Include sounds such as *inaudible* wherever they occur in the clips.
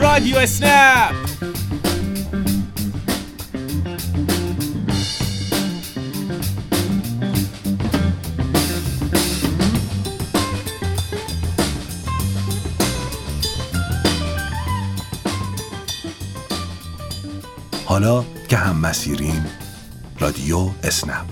رادیو اسنپ حالا که هم مسیریم رادیو اسنپ.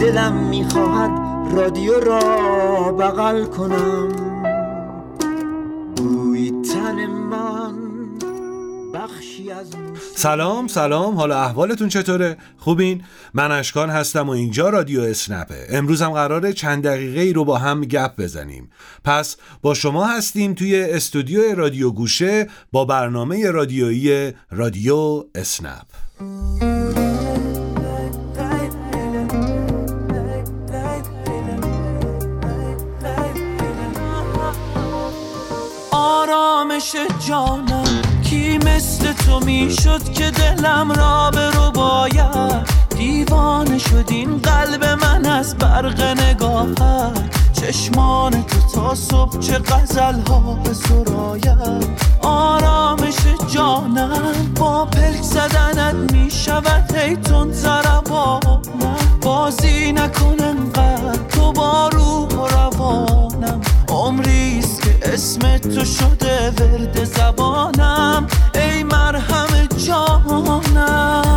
دلم می‌خواهد رادیو را بغل کنم. بوی تن من بخشی از سلام سلام. حالا احوالتون چطوره؟ خوبین؟ من اشکان هستم و اینجا رادیو اسنپه امروز هم قراره چند دقیقه ای رو با هم گپ بزنیم. پس با شما هستیم توی استودیو رادیو گوشه با برنامه رادیویی رادیو اسنپ. آرامش جانم کی مثل تو می‌شد که دلم را به رو باید؟ دیوانه شد این قلب من از برق نگاهت. چشمان تو تا صبح چه غزل ها به سراید؟ آرامش جانم با پلک زدنت می‌شود هی تون زربانم بازی نکن انقدر تو با روح و روانم. عمریست که اسم تو شده ورد زبانم. ای مرهم جانم.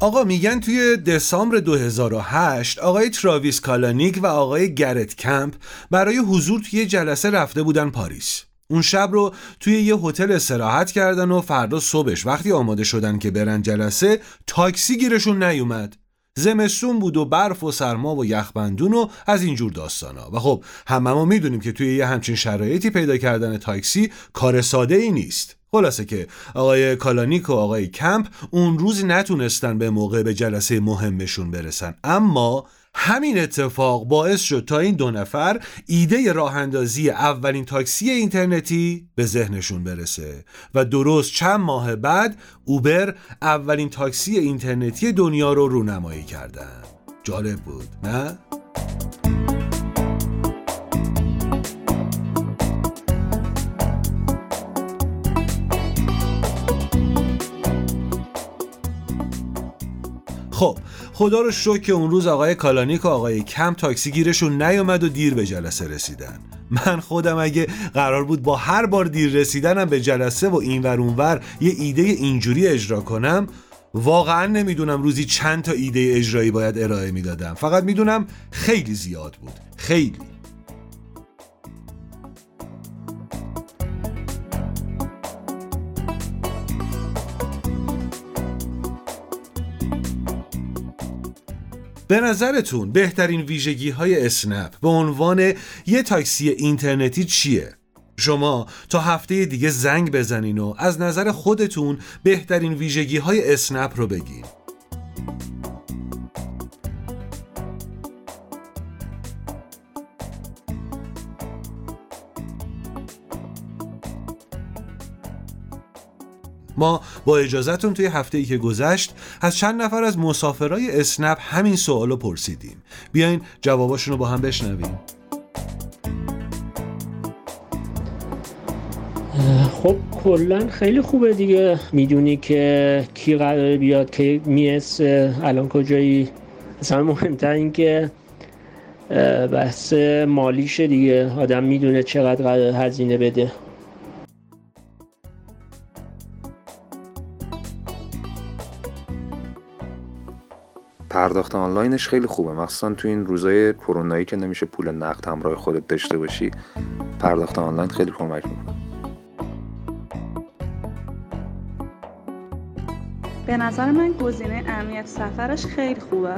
آقا میگن توی دسامبر 2008 آقای تراویس کالانیک و آقای گرت کمپ برای حضور توی جلسه رفته بودن پاریس. اون شب رو توی یه هتل استراحت کردن و فردا صبحش وقتی آماده شدن که برن جلسه تاکسی گیرشون نیومد. زمستون بود و برف و سرما و یخبندون و از اینجور داستانا. و خب ما می‌دونیم که توی یه همچین شرایطی پیدا کردن تاکسی کار ساده ای نیست. خلاصه که آقای کالانیک و آقای کمپ اون روز نتونستن به موقع به جلسه مهمشون برسن. اما همین اتفاق باعث شد تا این دو نفر ایده راه اندازی اولین تاکسی اینترنتی به ذهنشون برسه و درست چند ماه بعد اوبر اولین تاکسی اینترنتی دنیا رو رونمایی کردن جالب بود نه؟ خب خدا رو شکر که اون روز آقای کالانیک و آقای کم تاکسی گیرشون نیومد و دیر به جلسه رسیدن. من خودم اگه قرار بود با هر بار دیر رسیدنم به جلسه و اینور اونور یه ایده اینجوری اجرا کنم واقعا نمی‌دونم روزی چند تا ایده اجرایی باید ارائه می‌دادم. فقط می‌دونم خیلی زیاد بود. خیلی. به نظرتون بهترین ویژگی های اسنپ به عنوان یه تاکسی اینترنتی چیه؟ شما تا هفته دیگه زنگ بزنین و از نظر خودتون بهترین ویژگی های اسنپ رو بگین ما با اجازهتون توی هفته ای که گذشت از چند نفر از مسافرای اسنپ همین سوالو پرسیدیم. بیاین جواباشون رو با هم بشنویم. خب کلا خیلی خوبه دیگه. می‌دونی که کی قرار بیاد که میس الان کجایی؟ مثلا مهمتر این که بحث مالیشه دیگه. آدم می‌دونه چقدر قرار هزینه بده. پرداخت آنلاینش خیلی خوبه. مخصوصا تو این روزای کرونایی که نمیشه پول نقد همراه خودت داشته باشی پرداخت آنلاین خیلی کمک می‌کنه. به نظر من گزینه امنیت سفرش خیلی خوبه.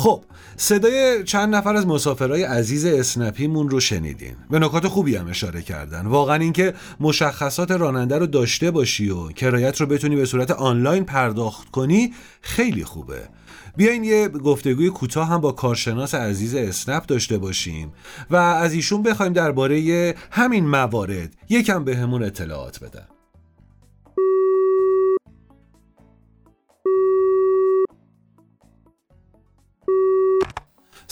خب صدای چند نفر از مسافرهای عزیز اسنپیمون رو شنیدین. به نکات خوبی هم اشاره کردن. واقعا اینکه مشخصات راننده رو داشته باشی و کرایت رو بتونی به صورت آنلاین پرداخت کنی خیلی خوبه. بیاین یه گفتگوی کوتاه هم با کارشناس عزیز اسنپ داشته باشیم و از ایشون بخوایم درباره همین موارد یکم بهمون اطلاعات بدن.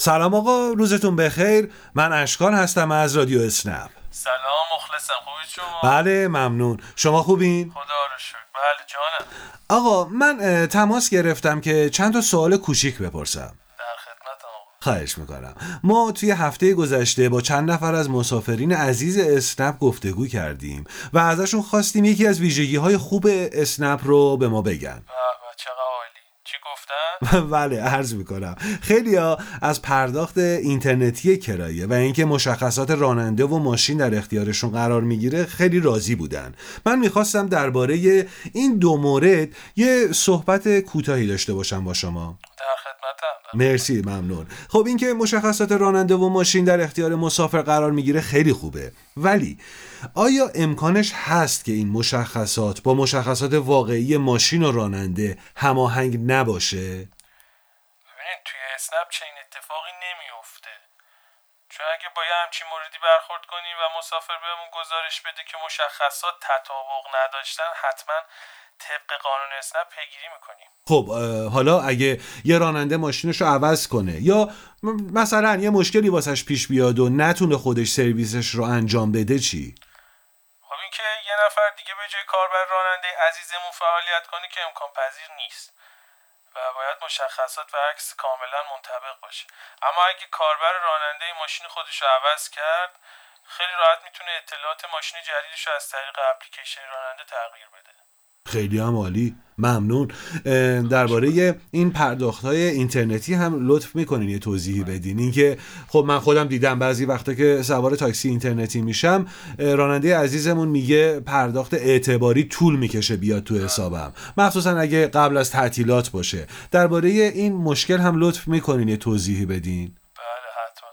سلام آقا روزتون بخیر. من اشکان هستم از رادیو اسنپ. سلام مخلصم. خوبی شما؟ بله ممنون. شما خوبین؟ خدا رو شکر. بله جانم. آقا من تماس گرفتم که چند تا سوال کوچیک بپرسم. در خدمتم آقا. خواهش می‌کنم. ما توی هفته گذشته با چند نفر از مسافرین عزیز اسنپ گفتگو کردیم و ازشون خواستیم یکی از ویژگی های خوب اسنپ رو به ما بگن به به چقدر عالی چی گفتن *laughs* بله عرض می‌کنم. خیلی ها از پرداخت اینترنتی کرایه و اینکه مشخصات راننده و ماشین در اختیارشون قرار می‌گیره خیلی راضی بودن. من می‌خواستم درباره این دو مورد یه صحبت کوتاهی داشته باشم با شما. مرسی ممنون. خب اینکه مشخصات راننده و ماشین در اختیار مسافر قرار می‌گیره خیلی خوبه. ولی آیا امکانش هست که این مشخصات با مشخصات واقعی ماشین و راننده هماهنگ نباشه؟ ببینید توی اسنپ چنین اتفاقی نمیفته چون اگه با یه همچین موردی برخورد کنیم و مسافر بهمون گزارش بده که مشخصات تطابق نداشتن حتما طبق قانون اسنپ پیگیری می‌کنیم خب حالا اگه یه راننده ماشینش رو عوض کنه یا مثلا یه مشکلی واسش پیش بیاد و نتونه خودش سرویسش رو انجام بده چی؟ خب اینکه یه نفر دیگه به جای کاربر راننده عزیزمون فعالیت کنه که امکان پذیر نیست. و باید مشخصات و عکس کاملا منطبق باشه. اما اگه کاربر راننده ماشین خودش رو عوض کرد خیلی راحت می‌تونه اطلاعات ماشین جدیدش رو از طریق اپلیکیشن راننده تغییر بده. خیلی هم عالی. ممنون. درباره این پرداخت های اینترنتی هم لطف می‌کنین یه توضیحی بدین. اینکه خب من خودم دیدم بعضی وقتا که سوار تاکسی اینترنتی میشم راننده عزیزمون میگه پرداخت اعتباری طول می‌کشه بیاد تو حسابم. مخصوصا اگه قبل از تعطیلات باشه. درباره این مشکل هم لطف می‌کنین یه توضیحی بدین. بله حتما.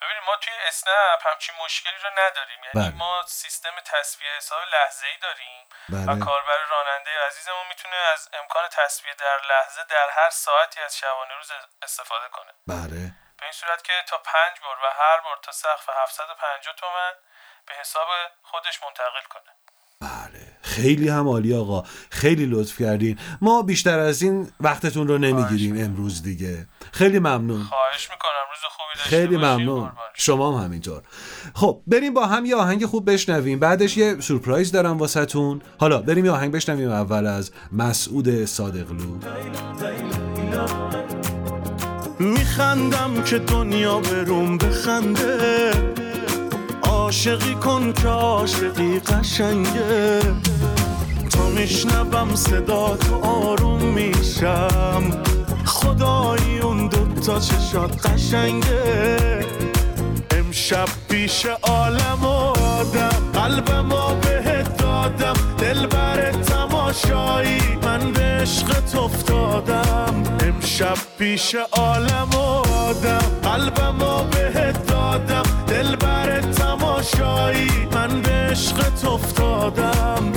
ببینید ما توی اسنپ همچین مشکلی رو نداریم. یعنی بله. ما سیستم تصویه حساب لحظه ای داریم. و بله کاربر راننده عزیزمون می‌تونه از امکان تصویه در لحظه در هر ساعتی از شبانه روز استفاده کنه. بله. به این صورت که تا پنج بار و هر بار تا سقف 750 تومن به حساب خودش منتقل کنه. بله. خیلی هم عالی آقا. خیلی لطف کردین. ما بیشتر از این وقتتون رو نمی‌گیریم امروز دیگه. خیلی ممنون. خواهش می‌کنم روز خوبی داشته خیلی. ممنون. شما. هم همینطور. خب بریم با هم یه آهنگ خوب بشنویم. بعدش یه سورپرایز دارم واسهتون. حالا بریم یه آهنگ بشنویم اول از مسعود صادقلو. میخندم که دنیا بروم بخنده. عاشقی کن که عاشقی قشنگه. تا میشنوم صدا تو آروم میشم. خدایی اون دوتا چشات قشنگه. امشب پیش عالم و آدم قلبم و بهت دادم دل بر تماشایی من به عشقت افتادم. امشب پیش عالم و آدم قلبم و بهت دادم دل بر تماشایی من به عشقت افتادم.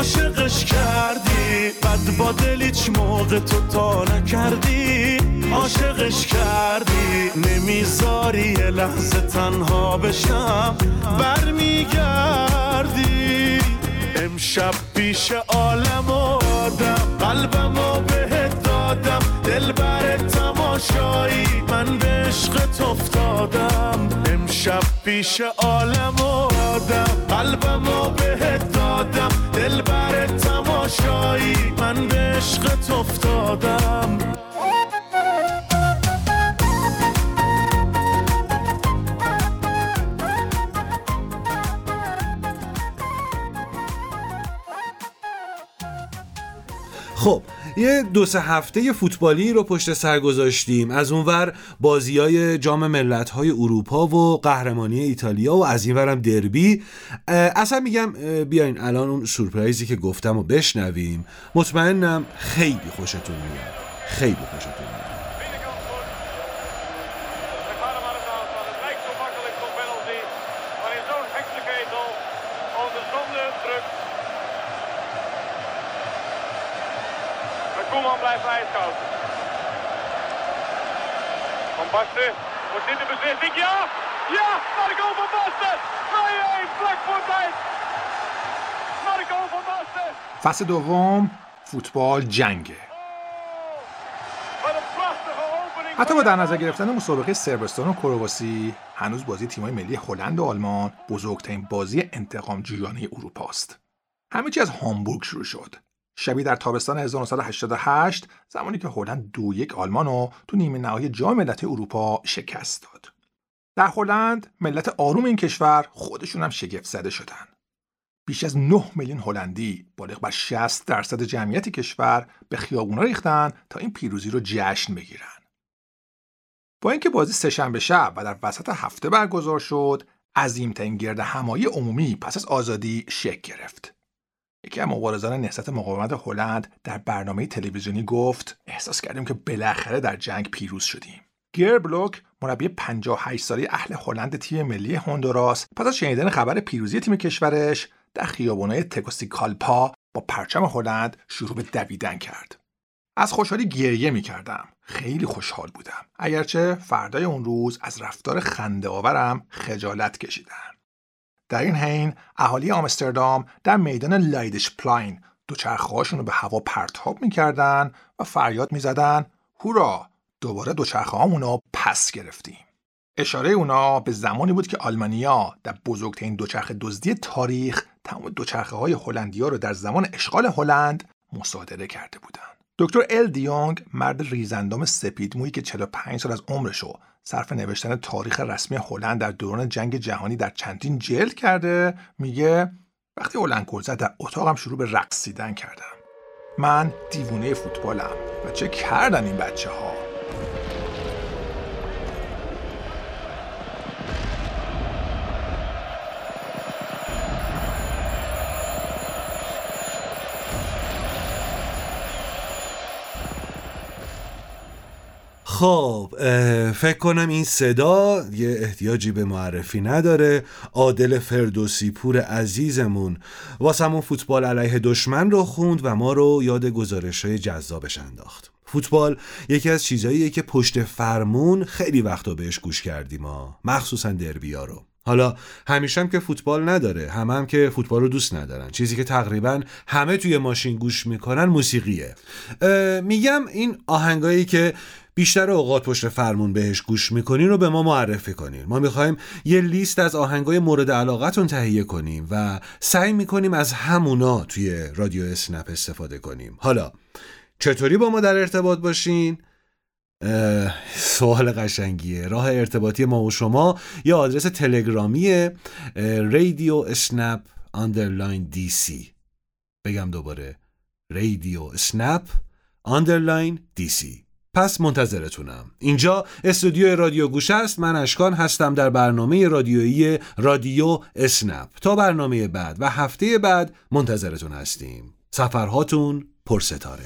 عاشقش کردی. بد با دل هیچ موقع تو تا نکردی. عاشقش کردی. نمی‌ذاری لحظه تنها بشم. برمیگردی. امشب پیش عالم آدم. قلبم و بهت دادم. دل بر تماشایی. من به عشقت افتادم. امشب پیش عالم آدم قلبم و بهت دادم. دل بر تماشایی. من به عشقت افتادم. یه دو سه هفته فوتبالی رو پشت سر گذاشتیم. از اونور بازی های جام ملت های اروپا و قهرمانی ایتالیا و از اینورم دربی. اصلا میگم بیاین الان اون سورپرایزی که گفتم و بشنویم. مطمئنم خیلی خوشتون میاد. خیلی خوشتون میاد. فصل دوم فوتبال جنگه. حتی با در نظر گرفتن مسابقه سربستان و کرواسی هنوز بازی تیمای ملی هلند و آلمان بزرگترین بازی انتقام جویانه اروپا است. همه چی از هامبورگ شروع شد. شبی در تابستان 1988 زمانی که هلند دو یک آلمان رو تو نیمه نهایی جام ملت اروپا شکست داد. در هلند ملت آروم این کشور خودشون هم شگفت زده شدن. بیش از 9 میلیون هلندی بالغ بر 60 درصد جمعیت کشور به خیابونا ریختن تا این پیروزی رو جشن بگیرن. با اینکه بازی سهشنبه شب و در وسط هفته برگزار شد، عظیمترین گرد همایی عمومی پس از آزادی شکل گرفت. یکی از مبارزان نهضت مقاومت هلند در برنامه تلویزیونی گفت احساس کردیم که بالاخره در جنگ پیروز شدیم. گیر بلوک مربی 58 ساله اهل هلند تیم ملی هندوراس پس از شنیدن خبر پیروزی تیم کشورش در خیابان‌های تگوسیکالپا با پرچم هلند شروع به دویدن کرد. از خوشحالی گریه می کردم. خیلی خوشحال بودم. اگرچه فردای اون روز از رفتار خنده آورم خجالت کشیدم. در این حین اهالی آمستردام در میدان لایدش پلاین دوچرخه‌هاشون رو به هوا پرتاب می‌کردن و فریاد می‌زدن هورا دوباره دوچرخه رو پس گرفتیم. اشاره اونا به زمانی بود که آلمانیا در بزرگترین دوچرخه دزدی تاریخ تمام دوچرخه های هلندیا رو در زمان اشغال هلند مصادره کرده بودند. دکتر ال دیونگ مرد ریزندام سپیدمویی که 45 سال از عمرشو صرف نوشتن تاریخ رسمی هلند در دوران جنگ جهانی در چندین جلد کرده میگه وقتی هلند گل در اتاقم شروع به رقصیدن کردم من دیوونه فوتبالم و چه کردن این بچه ها خب فکر کنم این صدا یه احتیاجی به معرفی نداره. عادل فردوسی پور عزیزمون. واسمون فوتبال علیه دشمن رو خوند و ما رو یاد گزارش های جذابش انداخت. فوتبال یکی از چیزاییه که پشت فرمون خیلی وقتا بهش گوش کردیم ها. مخصوصا دربیا رو. حالا همیشه هم که فوتبال نداره همه هم که فوتبال رو دوست ندارن. چیزی که تقریبا همه توی ماشین گوش می‌کنن موسیقیه. میگم این آهنگایی که بیشتر اوقات پشت فرمون بهش گوش می‌کنین رو به ما معرفی کنین. ما می‌خوایم یه لیست از آهنگای مورد علاقتون تهیه کنیم و سعی می‌کنیم از همونا توی رادیو اسنپ استفاده کنیم. حالا چطوری با ما در ارتباط باشین؟ سوال قشنگیه. راه ارتباطی ما و شما یه آدرس تلگرامی رادیو اسنپ underline دی سی. بگم دوباره. رادیو اسنپ underline دی سی. پس منتظرتونم. اینجا استودیو رادیو گوشه ست. من اشکان هستم در برنامه رادیویی رادیو اسنپ. تا برنامه بعد و هفته بعد منتظرتون هستیم. سفرهاتون پرستاره.